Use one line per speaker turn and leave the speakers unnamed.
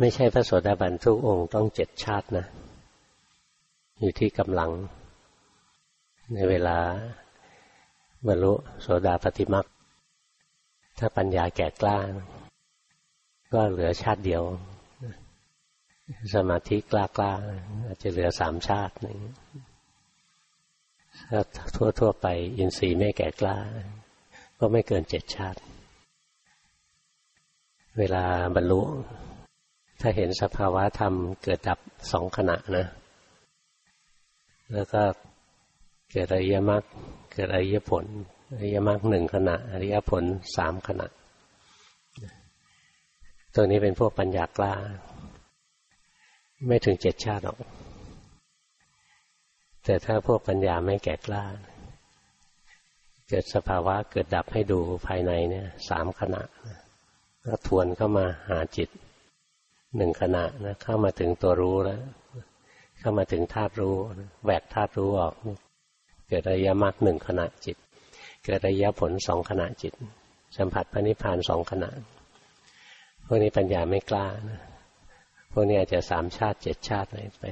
ไม่ใช่พระโสดาบันทุกองค์ต้องเจ็ดชาตินะ อยู่ที่กำลัง ในเวลาบรรลุโสดาปฏิมักถ้าปัญญาแก่กล้า ก็เหลือชาติเดียว สมาธิกล้ากล้าอาจจะเหลือสามชาตินึงถ้าทั่วๆไป อินทรีย์ไม่แก่กล้า ก็ไม่เกินเจ็ดชาติ เวลาบรรลุ ถ้าเห็นสภาวะธรรมเกิดดับสองขณะนะ แล้วก็เกิดอริยมรรคเกิดอริยผลอริยมรรคหนึ่งขณะ อริยผลสามขณะ ตัวนี้เป็นพวกปัญญากล้า ไม่ถึงเจ็ดชาติหรอก แต่ถ้าพวกปัญญาไม่แก่กล้า เกิดสภาวะเกิดดับให้ดูภายในเนี่ยสามขณะก็ทวนเข้ามาหาจิต หนึ่งขณะนะเข้ามาถึงตัวรู้แล้วเข้ามาถึงธาตุรู้แหวกธาตุรู้ออก เกิดระยะมรรคหนึ่งขณะจิต เกิดระยะผลสองขณะจิต สัมผัสพระนิพพานสองขณะ พวกนี้ปัญญาไม่กล้านะพวกนี้อาจจะสามชาติเจ็ดชาติอะไรไป